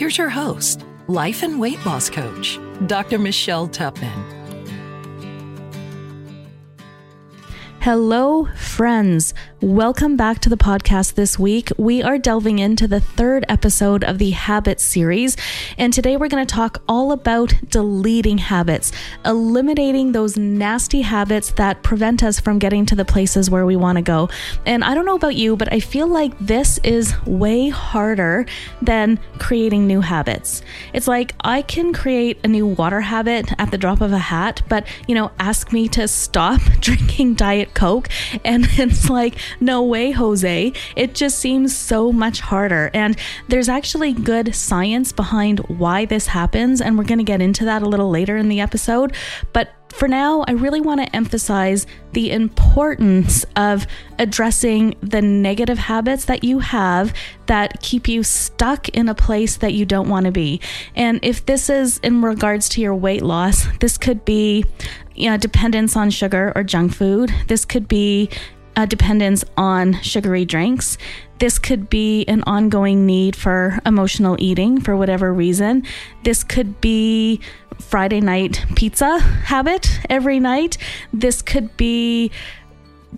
Here's your host, life and weight loss coach, Dr. Michelle Tupman. Hello, friends. Welcome back to the podcast this week. We are delving into the third episode of the Habits series. And today we're going to talk all about deleting habits, eliminating those nasty habits that prevent us from getting to the places where we want to go. And I don't know about you, but I feel like this is way harder than creating new habits. It's like I can create a new water habit at the drop of a hat, but, you know, ask me to stop drinking Diet Coke. And it's like, no way, Jose. It just seems so much harder. And there's actually good science behind why this happens. And we're going to get into that a little later in the episode. But for now, I really want to emphasize the importance of addressing the negative habits that you have that keep you stuck in a place that you don't want to be. And if this is in regards to your weight loss, this could be you know, dependence on sugar or junk food. This could be a dependence on sugary drinks. This could be an ongoing need for emotional eating for whatever reason. This could be Friday night pizza habit every night. This could be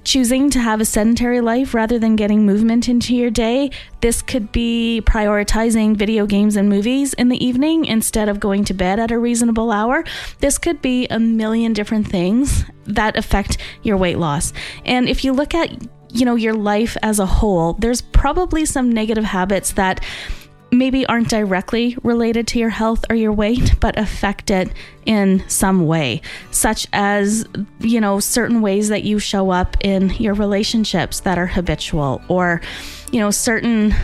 choosing to have a sedentary life rather than getting movement into your day. This could be prioritizing video games and movies in the evening instead of going to bed at a reasonable hour. This could be a million different things that affect your weight loss. And if you look at you know your life as a whole, there's probably some negative habits that maybe aren't directly related to your health or your weight, but affect it in some way, such as, you know, certain ways that you show up in your relationships that are habitual, or, you know, certain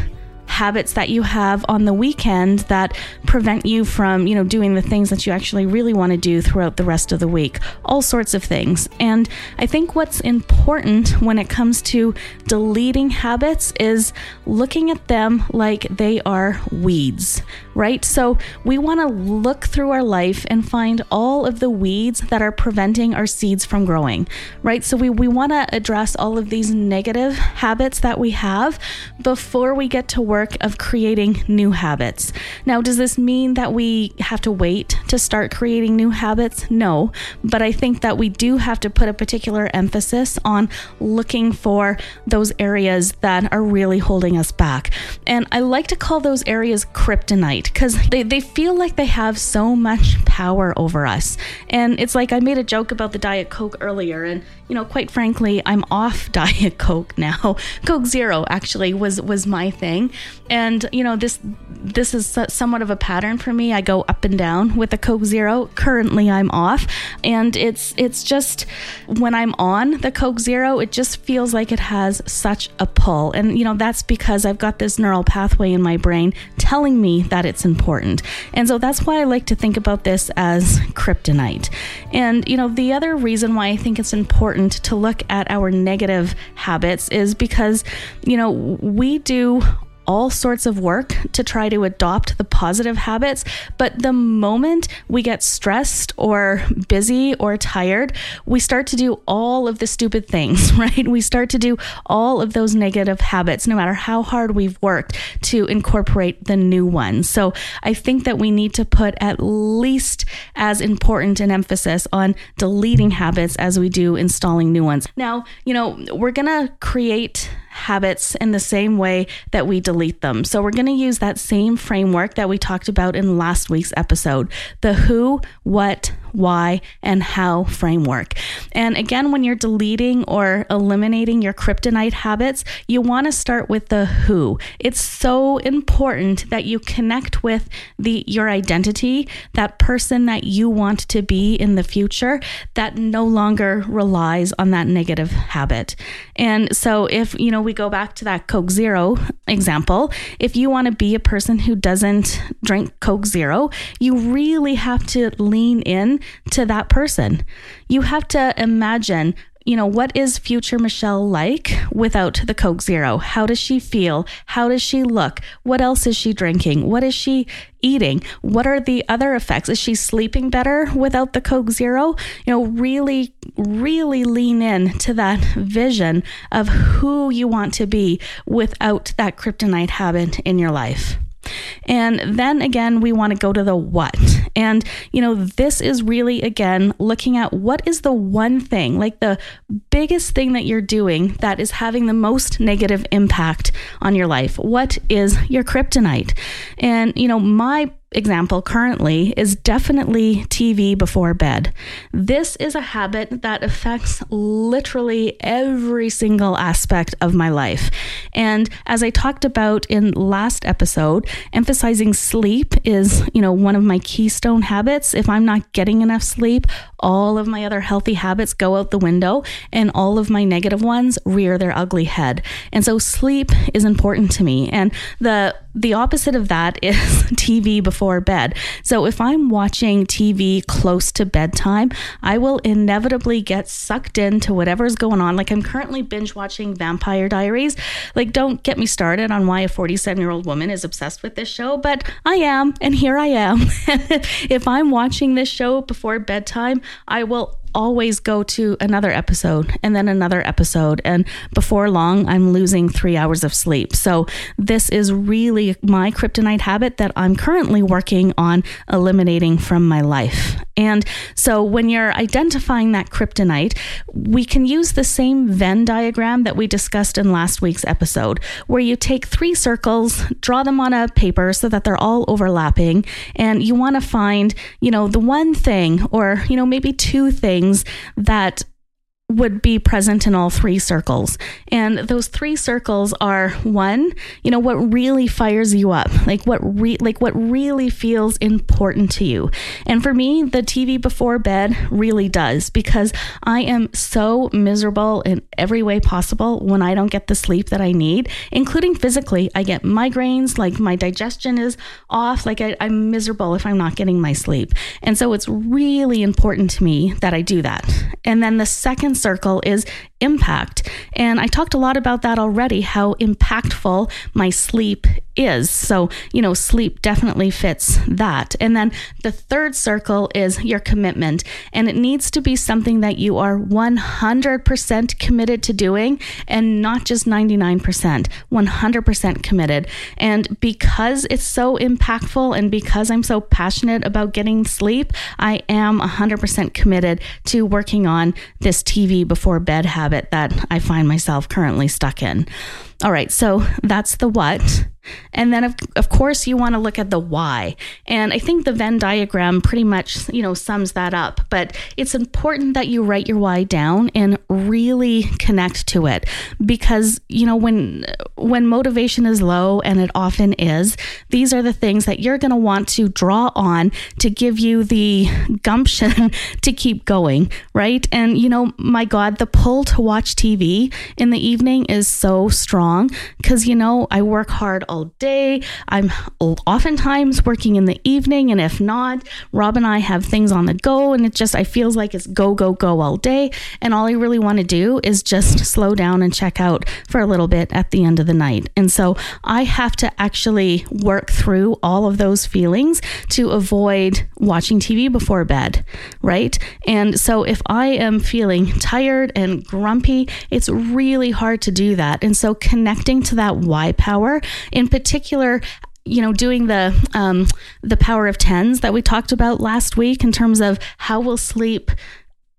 habits that you have on the weekend that prevent you from, you know, doing the things that you actually really want to do throughout the rest of the week. All sorts of things. And I think what's important when it comes to deleting habits is looking at them like they are weeds, right? So we want to look through our life and find all of the weeds that are preventing our seeds from growing, right? So we, we want to address all of these negative habits that we have before we get to work work of creating new habits. Now, does this mean that we have to wait to start creating new habits? No, but I think that we do have to put a particular emphasis on looking for those areas that are really holding us back. And I like to call those areas kryptonite because they, they feel like they have so much power over us. And it's like I made a joke about the Diet Coke earlier, and you know, quite frankly, I'm off Diet Coke now. Coke Zero actually was was my thing, and you know this this is somewhat of a pattern for me. I go up and down with a Coke Zero. Currently, I'm off, and it's it's just when I'm on the Coke Zero, it just feels like it has such a pull, and you know that's because I've got this neural pathway in my brain telling me that it's important, and so that's why I like to think about this as kryptonite. And you know the other reason why I think it's important important to look at our negative habits is because, you know, we do all sorts of work to try to adopt the positive habits. But the moment we get stressed or busy or tired, we start to do all of the stupid things, right? We start to do all of those negative habits, no matter how hard we've worked to incorporate the new ones. So I think that we need to put at least as important an emphasis on deleting habits as we do installing new ones. Now, you know, we're going to create habits in the same way that we delete them. So we're going to use that same framework that we talked about in last week's episode the who, what, why, and how framework. And again, when you're deleting or eliminating your kryptonite habits, you want to start with the who. It's so important that you connect with the your identity, that person that you want to be in the future that no longer relies on that negative habit. And so if, you know, we go back to that Coke Zero example, if you want to be a person who doesn't drink Coke Zero, you really have to lean in to that person. You have to imagine you know, what is future Michelle like without the Coke Zero? How does she feel? How does she look? What else is she drinking? What is she eating? What are the other effects? Is she sleeping better without the Coke Zero? You know, really, really lean in to that vision of who you want to be without that kryptonite habit in your life. And then again, we want to go to the what. And, you know, this is really, again, looking at what is the one thing, like the biggest thing that you're doing that is having the most negative impact on your life. What is your kryptonite? And, you know, my example currently is definitely TV before bed. This is a habit that affects literally every single aspect of my life. And as I talked about in last episode, emphasizing sleep is, you know, one of my keystone habits. If I'm not getting enough sleep, all of my other healthy habits go out the window and all of my negative ones rear their ugly head. And so sleep is important to me. And the the opposite of that is TV before bed. So if I'm watching TV close to bedtime, I will inevitably get sucked into whatever's going on. Like I'm currently binge watching Vampire Diaries. Like don't get me started on why a 47-year-old woman is obsessed with this show, but I am and here I am. if I'm watching this show before bedtime, I will always go to another episode and then another episode. And before long, I'm losing three hours of sleep. So, this is really my kryptonite habit that I'm currently working on eliminating from my life. And so, when you're identifying that kryptonite, we can use the same Venn diagram that we discussed in last week's episode, where you take three circles, draw them on a paper so that they're all overlapping, and you want to find, you know, the one thing or, you know, maybe two things that would be present in all three circles. And those three circles are one, you know, what really fires you up, like what re- like what really feels important to you. And for me, the TV before bed really does because I am so miserable in every way possible when I don't get the sleep that I need, including physically. I get migraines, like my digestion is off, like I, I'm miserable if I'm not getting my sleep. And so it's really important to me that I do that. And then the second circle is impact. And I talked a lot about that already, how impactful my sleep is. So, you know, sleep definitely fits that. And then the third circle is your commitment. And it needs to be something that you are 100% committed to doing and not just 99%, 100% committed. And because it's so impactful and because I'm so passionate about getting sleep, I am 100% committed to working on this TV before bed habit that I find myself currently stuck in. All right, so that's the what. And then, of, of course, you want to look at the why. And I think the Venn diagram pretty much, you know, sums that up. But it's important that you write your why down and really connect to it because, you know, when when motivation is low and it often is, these are the things that you're going to want to draw on to give you the gumption to keep going, right? And you know, my god, the pull to watch TV in the evening is so strong cuz you know, I work hard all day. I'm oftentimes working in the evening, and if not, Rob and I have things on the go, and it just I feels like it's go go go all day, and all I really want to do is just slow down and check out for a little bit at the end of the night. And so I have to actually work through all of those feelings to avoid watching TV before bed, right? And so if I am feeling tired and grumpy, it's really hard to do that. And so connecting to that why power in particular, you know, doing the um, the power of tens that we talked about last week in terms of how will sleep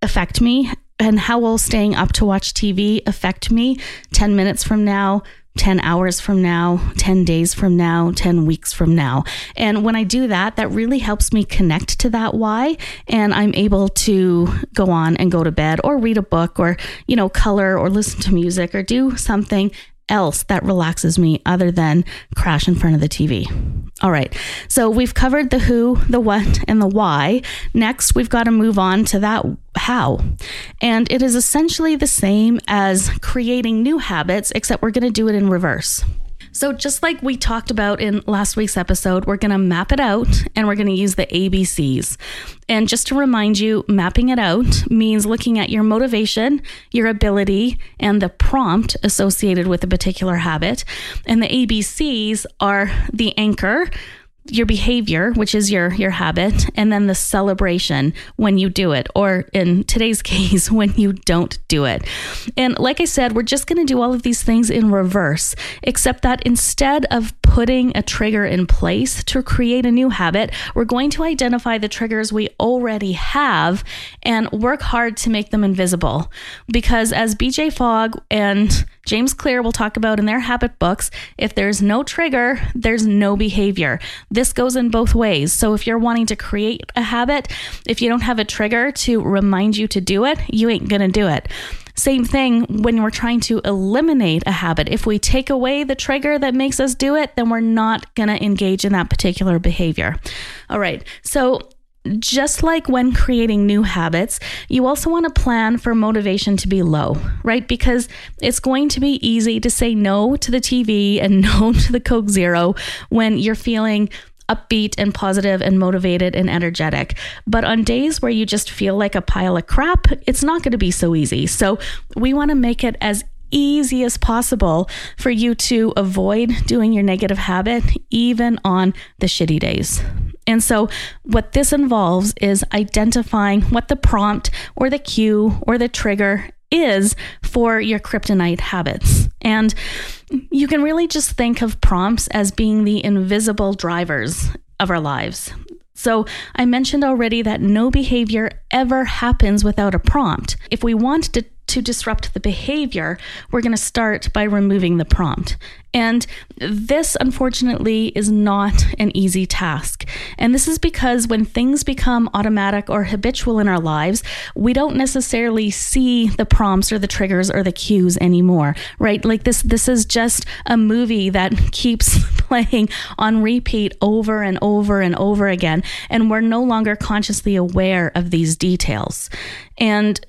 affect me and how will staying up to watch TV affect me 10 minutes from now, 10 hours from now, 10 days from now, 10 weeks from now. And when I do that, that really helps me connect to that why. And I'm able to go on and go to bed or read a book or, you know, color or listen to music or do something else that relaxes me other than crash in front of the TV. All right, so we've covered the who, the what, and the why. Next, we've got to move on to that how. And it is essentially the same as creating new habits, except we're going to do it in reverse. So, just like we talked about in last week's episode, we're going to map it out and we're going to use the ABCs. And just to remind you, mapping it out means looking at your motivation, your ability, and the prompt associated with a particular habit. And the ABCs are the anchor, your behavior, which is your your habit, and then the celebration when you do it, or in today's case, when you don't do it. And like I said, we're just going to do all of these things in reverse, except that instead of putting a trigger in place to create a new habit, we're going to identify the triggers we already have and work hard to make them invisible. Because as BJ Fogg and James Clear will talk about in their habit books if there's no trigger, there's no behavior. This goes in both ways. So if you're wanting to create a habit, if you don't have a trigger to remind you to do it, you ain't going to do it. Same thing when we're trying to eliminate a habit. If we take away the trigger that makes us do it, then we're not going to engage in that particular behavior. All right. So just like when creating new habits, you also want to plan for motivation to be low, right? Because it's going to be easy to say no to the TV and no to the Coke Zero when you're feeling upbeat and positive and motivated and energetic. But on days where you just feel like a pile of crap, it's not going to be so easy. So we want to make it as easy as possible for you to avoid doing your negative habit, even on the shitty days. And so, what this involves is identifying what the prompt or the cue or the trigger is for your kryptonite habits. And you can really just think of prompts as being the invisible drivers of our lives. So, I mentioned already that no behavior ever happens without a prompt. If we want to to disrupt the behavior, we're going to start by removing the prompt. And this, unfortunately, is not an easy task. And this is because when things become automatic or habitual in our lives, we don't necessarily see the prompts or the triggers or the cues anymore, right? Like this, this is just a movie that keeps playing on repeat over and over and over again. And we're no longer consciously aware of these details. And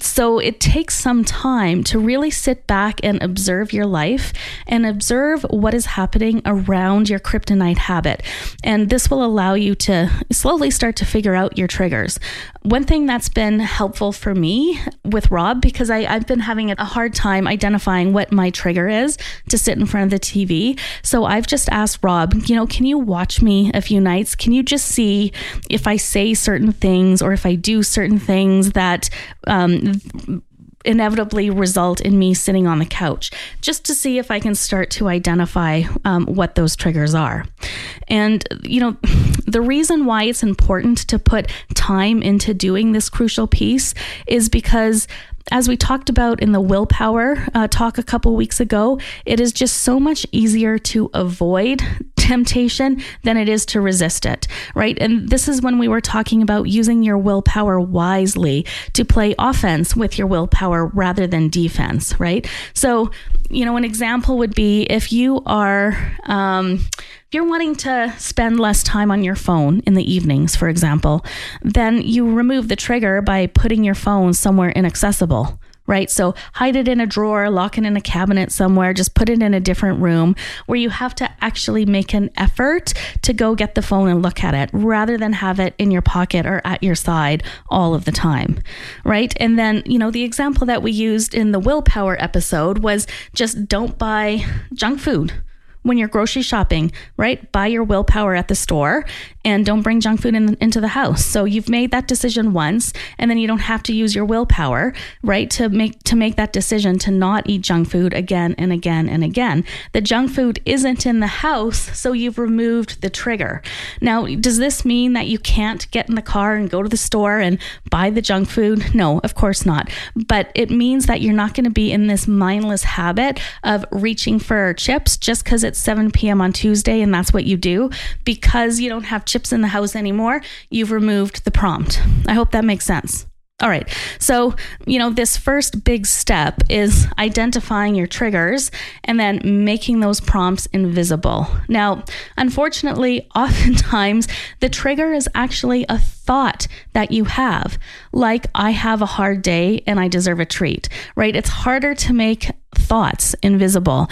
so it takes some time to really sit back and observe your life and observe what is happening around your kryptonite habit. And this will allow you to slowly start to figure out your triggers. One thing that's been helpful for me with Rob, because I, have been having a hard time identifying what my trigger is to sit in front of the TV. So I've just asked Rob, you know, can you watch me a few nights? Can you just see if I say certain things or if I do certain things that um, inevitably result in me sitting on the couch just to see if I can start to identify um, what those triggers are. And, you know, the reason why it's important to put time into doing this crucial piece is because as we talked about in the willpower uh, talk a couple weeks ago, it is just so much easier to avoid temptation than it is to resist it, right? And this is when we were talking about using your willpower wisely to play offense with your willpower rather than defense, right? So, you know, an example would be if you are, um, if you're wanting to spend less time on your phone in the evenings, for example, then you remove the trigger by putting your phone somewhere inaccessible right? So hide it in a drawer, lock it in a cabinet somewhere, just put it in a different room where you have to actually make an effort to go get the phone and look at it rather than have it in your pocket or at your side all of the time, right? And then, you know, the example that we used in the willpower episode was just don't buy junk food when you're grocery shopping, right? Buy your willpower at the store and don't bring junk food in, into the house. So you've made that decision once and then you don't have to use your willpower, right? To make to make that decision to not eat junk food again and again and again. The junk food isn't in the house, so you've removed the trigger. Now, does this mean that you can't get in the car and go to the store and buy the junk food? No, of course not. But it means that you're not going to be in this mindless habit of reaching for chips just because it's 7 p.m. on Tuesday and that's what you do. Because you don't have chips in the house anymore, you've removed the prompt. I hope that makes sense. All right. So, you know, this first big step is identifying your triggers and then making those prompts invisible. Now, unfortunately, oftentimes the trigger is actually a thought that you have, like, I have a hard day and I deserve a treat, right? It's harder to make thoughts invisible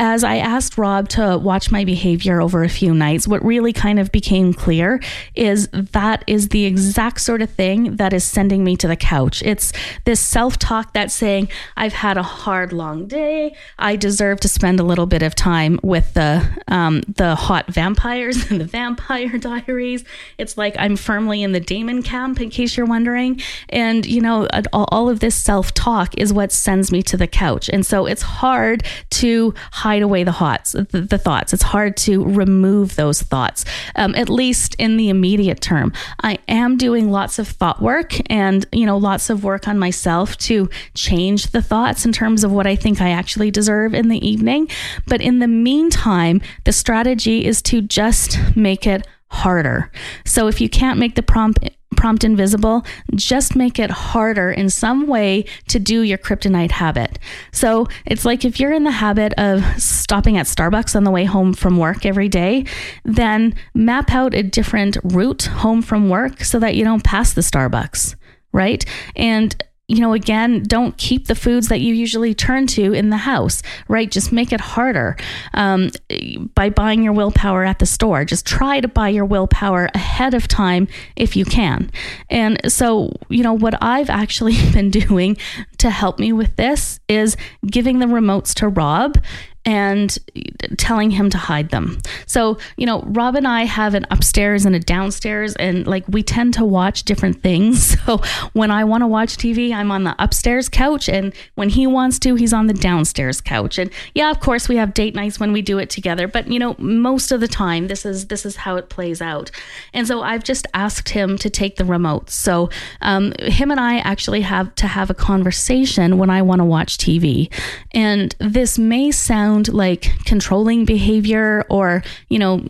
as I asked Rob to watch my behavior over a few nights, what really kind of became clear is that is the exact sort of thing that is sending me to the couch. It's this self talk that's saying, I've had a hard, long day. I deserve to spend a little bit of time with the, um, the hot vampires and the vampire diaries. It's like I'm firmly in the Damon camp, in case you're wondering. And, you know, all of this self talk is what sends me to the couch. And so it's hard to hide away the thoughts. The, the thoughts. It's hard to remove those thoughts, um, at least in the immediate term. I am doing lots of thought work and you know lots of work on myself to change the thoughts in terms of what I think I actually deserve in the evening. But in the meantime, the strategy is to just make it harder. So if you can't make the prompt prompt invisible, just make it harder in some way to do your kryptonite habit. So it's like if you're in the habit of stopping at Starbucks on the way home from work every day, then map out a different route home from work so that you don't pass the Starbucks, right? And you know, again, don't keep the foods that you usually turn to in the house, right? Just make it harder um, by buying your willpower at the store. Just try to buy your willpower ahead of time if you can. And so, you know, what I've actually been doing to help me with this is giving the remotes to Rob and telling him to hide them. So, you know, Rob and I have an upstairs and a downstairs, and like we tend to watch different things. So, when I want to watch TV, I'm on the upstairs couch, and when he wants to, he's on the downstairs couch. And yeah, of course, we have date nights when we do it together, but you know, most of the time, this is this is how it plays out. And so, I've just asked him to take the remote. So, um, him and I actually have to have a conversation when I want to watch TV, and this may sound sound like controlling behavior or, you know,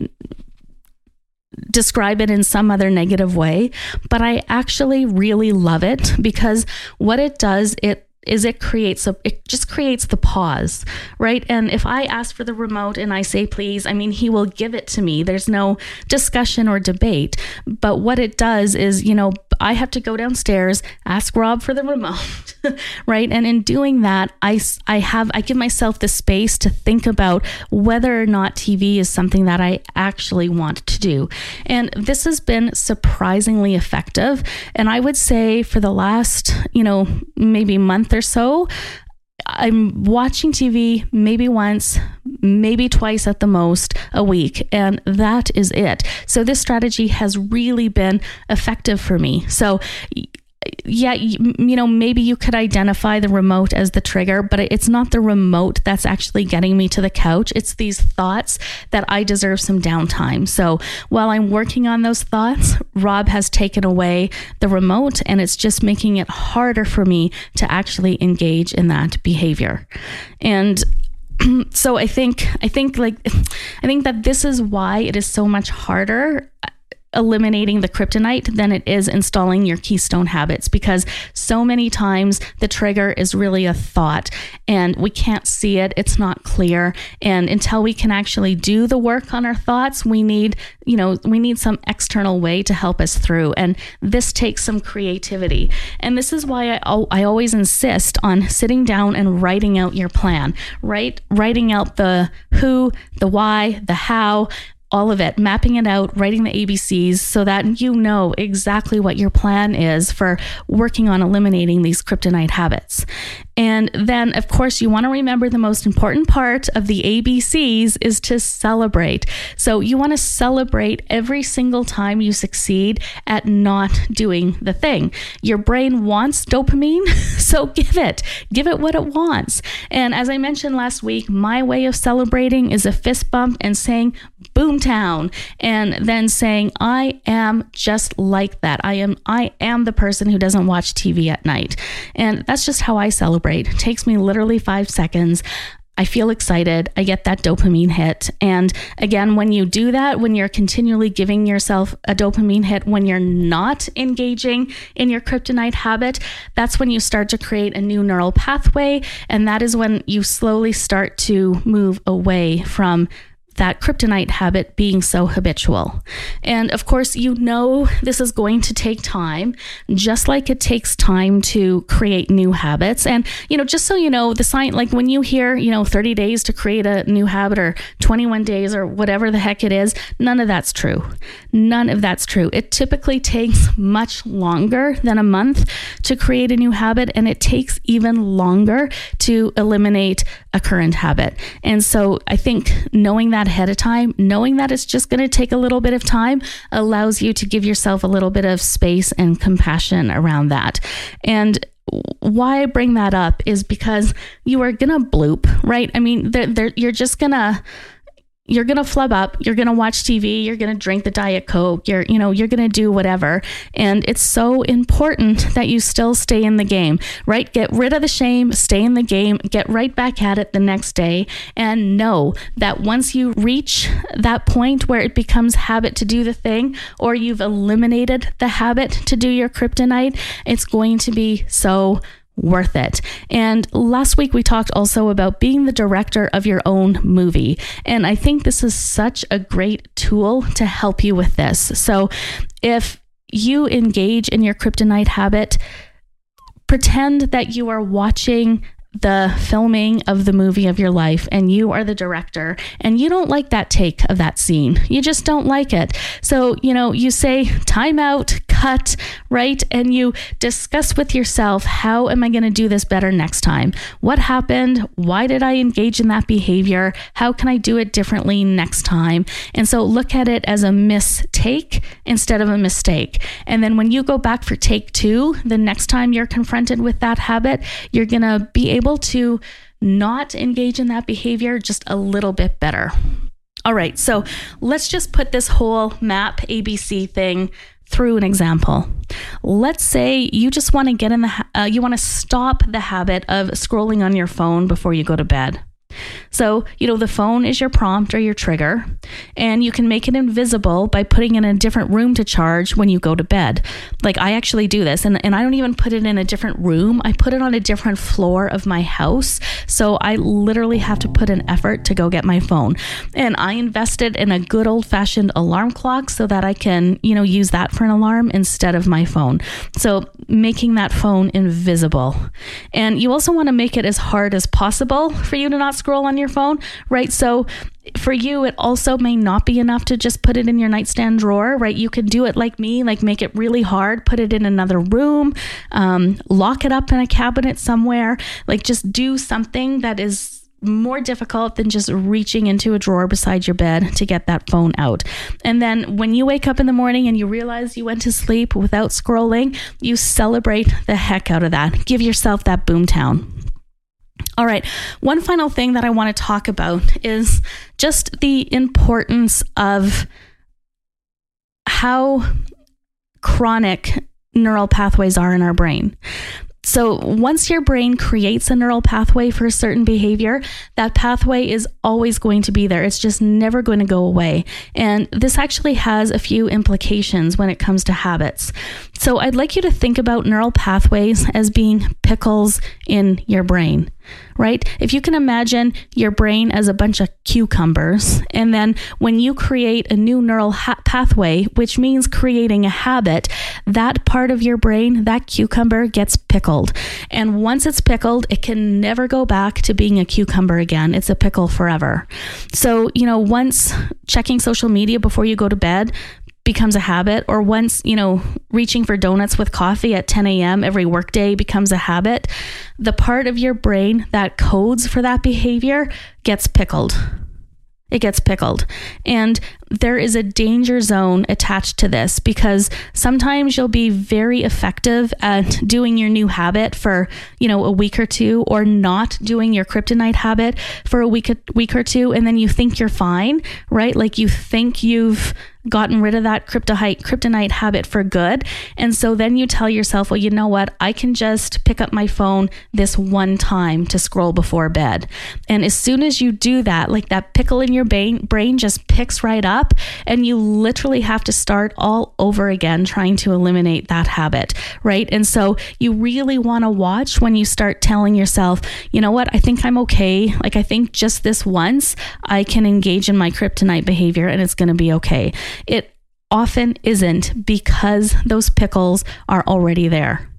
describe it in some other negative way, but I actually really love it because what it does, it is it creates a it just creates the pause right? And if i ask for the remote and i say please i mean he will give it to me. There's no discussion or debate. But what it does is you know I have to go downstairs, ask Rob for the remote, right? And in doing that, I, I have, I give myself the space to think about whether or not TV is something that I actually want to do. And this has been surprisingly effective. And I would say for the last, you know, maybe month or so, I'm watching TV maybe once, maybe twice at the most a week, and that is it. So, this strategy has really been effective for me. So, yeah, you, you, know, maybe you could identify the remote as the trigger, but it's not the remote that's actually getting me to the couch. It's these thoughts that I deserve some downtime. So while I'm working on those thoughts, Rob has taken away the remote and it's just making it harder for me to actually engage in that behavior. And so I think I think like I think that this is why it is so much harder eliminating the kryptonite than it is installing your keystone habits because so many times the trigger is really a thought and we can't see it. It's not clear. And until we can actually do the work on our thoughts, we need, you know, we need some external way to help us through. And this takes some creativity. And this is why I, I always insist on sitting down and writing out your plan, right? Writing out the who, the why, the how, all of it, mapping it out, writing the ABCs so that you know exactly what your plan is for working on eliminating these kryptonite habits. And then, of course, you want to remember the most important part of the ABCs is to celebrate. So you want to celebrate every single time you succeed at not doing the thing. Your brain wants dopamine, so give it. Give it what it wants. And as I mentioned last week, my way of celebrating is a fist bump and saying, boomtown and then saying i am just like that i am i am the person who doesn't watch tv at night and that's just how i celebrate it takes me literally five seconds I feel excited. I get that dopamine hit. And again, when you do that, when you're continually giving yourself a dopamine hit, when you're not engaging in your kryptonite habit, that's when you start to create a new neural pathway. And that is when you slowly start to move away from that kryptonite habit being so habitual. And of course, you know this is going to take time, just like it takes time to create new habits. And, you know, just so you know, the sign, like when you hear, you know, 30 days to create a new habit or 21 days or whatever the heck it is, none of that's true. None of that's true. It typically takes much longer than a month to create a new habit, and it takes even longer to eliminate a current habit. And so I think knowing that ahead of time, knowing that it's just going to take a little bit of time, allows you to give yourself a little bit of space and compassion around that. And why I bring that up is because you are going to bloop, right? I mean, they're, they're, you're just going to you're going to flub up you're going to watch tv you're going to drink the diet coke you're you know you're going to do whatever. And it's so important that you still stay in the game right? Get rid of the shame stay in the game get right back at it the next day. And know that once you reach that point where it becomes habit to do the thing or you've eliminated the habit to do your kryptonite it's going to be so worth it. And last week we talked also about being the director of your own movie. And I think this is such a great tool to help you with this. So if you engage in your kryptonite habit, pretend that you are watching the filming of the movie of your life and you are the director and you don't like that take of that scene. You just don't like it. So, you know, you say time out, cut, right? And you discuss with yourself, how am I going to do this better next time? What happened? Why did I engage in that behavior? How can I do it differently next time? And so look at it as a mistake instead of a mistake. And then when you go back for take two, the next time you're confronted with that habit, you're going to be able able to not engage in that behavior just a little bit better. All right, so let's just put this whole map ABC thing through an example. Let's say you just want to get in the, uh, you want to stop the habit of scrolling on your phone before you go to bed. So, you know, the phone is your prompt or your trigger, and you can make it invisible by putting it in a different room to charge when you go to bed. Like, I actually do this, and, and I don't even put it in a different room, I put it on a different floor of my house. So, I literally have to put an effort to go get my phone. And I invested in a good old fashioned alarm clock so that I can, you know, use that for an alarm instead of my phone. So, making that phone invisible. And you also want to make it as hard as possible for you to not scroll on your phone, right? So for you, it also may not be enough to just put it in your nightstand drawer, right? You can do it like me, like make it really hard, put it in another room, um, lock it up in a cabinet somewhere, like just do something that is more difficult than just reaching into a drawer beside your bed to get that phone out. And then when you wake up in the morning and you realize you went to sleep without scrolling, you celebrate the heck out of that. Give yourself that boomtown. All right. One final thing that I want to talk about is just the importance of how chronic neural pathways are in our brain. So, once your brain creates a neural pathway for a certain behavior, that pathway is always going to be there. It's just never going to go away. And this actually has a few implications when it comes to habits. So, I'd like you to think about neural pathways as being pickles in your brain. Right? If you can imagine your brain as a bunch of cucumbers, and then when you create a new neural ha- pathway, which means creating a habit, that part of your brain, that cucumber, gets pickled. And once it's pickled, it can never go back to being a cucumber again. It's a pickle forever. So, you know, once checking social media before you go to bed, becomes a habit, or once, you know, reaching for donuts with coffee at 10 a.m. every workday becomes a habit, the part of your brain that codes for that behavior gets pickled it gets pickled. And there is a danger zone attached to this because sometimes you'll be very effective at doing your new habit for, you know, a week or two or not doing your kryptonite habit for a week week or two and then you think you're fine, right? Like you think you've gotten rid of that kryptonite kryptonite habit for good. And so then you tell yourself, well, you know what? I can just pick up my phone this one time to scroll before bed. And as soon as you do that, like that pickle in your brain brain just picks right up and you literally have to start all over again trying to eliminate that habit, right? And so you really want to watch when you start telling yourself, you know what? I think I'm okay. Like I think just this once I can engage in my kryptonite behavior and it's going to be okay. It often isn't because those pickles are already there.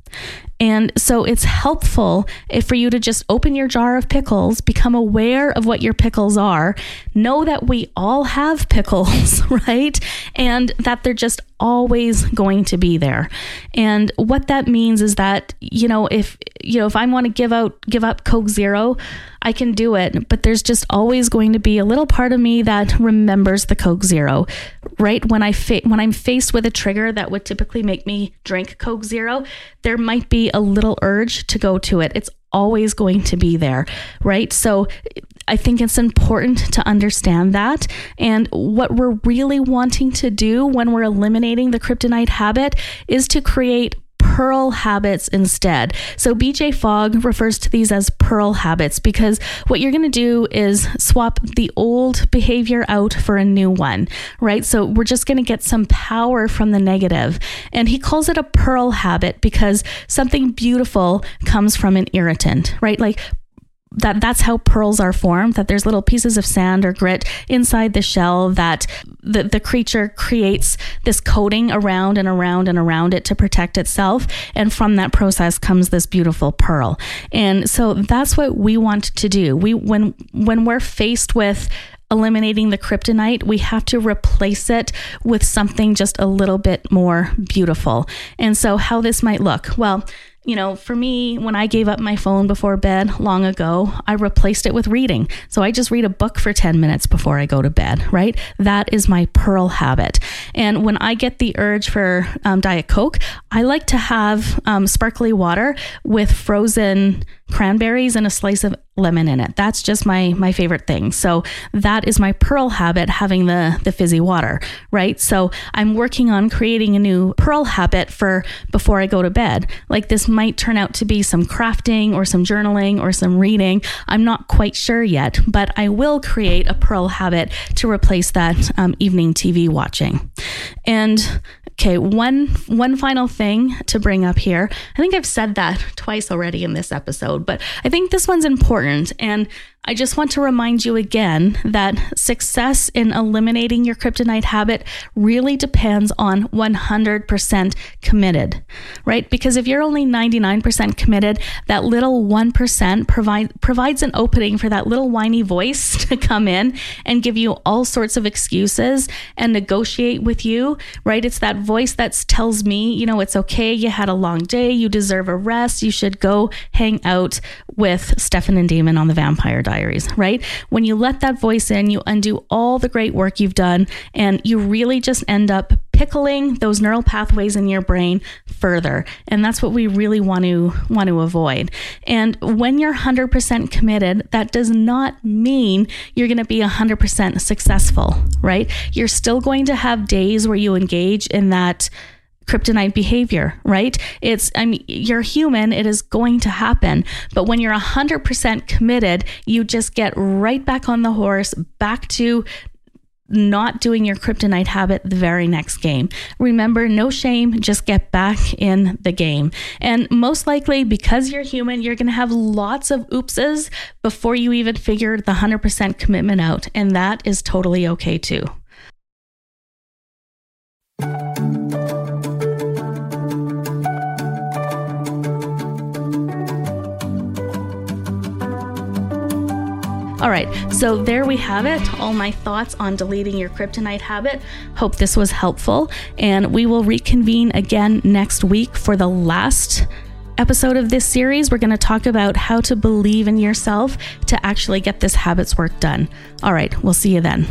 And so it's helpful for you to just open your jar of pickles, become aware of what your pickles are, know that we all have pickles, right? And that they're just always going to be there. And what that means is that, you know, if you know, if I want to give out give up Coke Zero, I can do it, but there's just always going to be a little part of me that remembers the Coke Zero. Right when I fa- when I'm faced with a trigger that would typically make me drink Coke Zero, there might be a little urge to go to it. It's always going to be there, right? So I think it's important to understand that. And what we're really wanting to do when we're eliminating the kryptonite habit is to create pearl habits instead. So BJ Fogg refers to these as pearl habits because what you're going to do is swap the old behavior out for a new one, right? So we're just going to get some power from the negative. And he calls it a pearl habit because something beautiful comes from an irritant, right? Like that that's how pearls are formed that there's little pieces of sand or grit inside the shell that the, the creature creates this coating around and around and around it to protect itself. And from that process comes this beautiful pearl. And so that's what we want to do. We when when we're faced with eliminating the kryptonite, we have to replace it with something just a little bit more beautiful. And so, how this might look. Well, you know, for me, when I gave up my phone before bed long ago, I replaced it with reading. So I just read a book for 10 minutes before I go to bed, right? That is my pearl habit. And when I get the urge for um, Diet Coke, I like to have um, sparkly water with frozen cranberries and a slice of lemon in it. That's just my my favorite thing. So that is my pearl habit having the the fizzy water, right? So I'm working on creating a new pearl habit for before I go to bed. Like this might turn out to be some crafting or some journaling or some reading. I'm not quite sure yet, but I will create a pearl habit to replace that um, evening TV watching. And Okay, one one final thing to bring up here. I think I've said that twice already in this episode, but I think this one's important and I just want to remind you again that success in eliminating your kryptonite habit really depends on 100% committed, right? Because if you're only 99% committed, that little 1% provide, provides an opening for that little whiny voice to come in and give you all sorts of excuses and negotiate with you, right? It's that voice that tells me, you know, it's okay, you had a long day, you deserve a rest, you should go hang out with Stefan and Damon on the Vampire Diaries diaries, right? When you let that voice in, you undo all the great work you've done and you really just end up pickling those neural pathways in your brain further. And that's what we really want to want to avoid. And when you're 100% committed, that does not mean you're going to be 100% successful, right? You're still going to have days where you engage in that kryptonite behavior, right? It's, I mean, you're human, it is going to happen. But when you're 100% committed, you just get right back on the horse, back to not doing your kryptonite habit the very next game. Remember, no shame, just get back in the game. And most likely, because you're human, you're going to have lots of oopses before you even figure the 100% commitment out. And that is totally okay too. All right, so there we have it. All my thoughts on deleting your kryptonite habit. Hope this was helpful. And we will reconvene again next week for the last episode of this series. We're going to talk about how to believe in yourself to actually get this habits work done. All right, we'll see you then.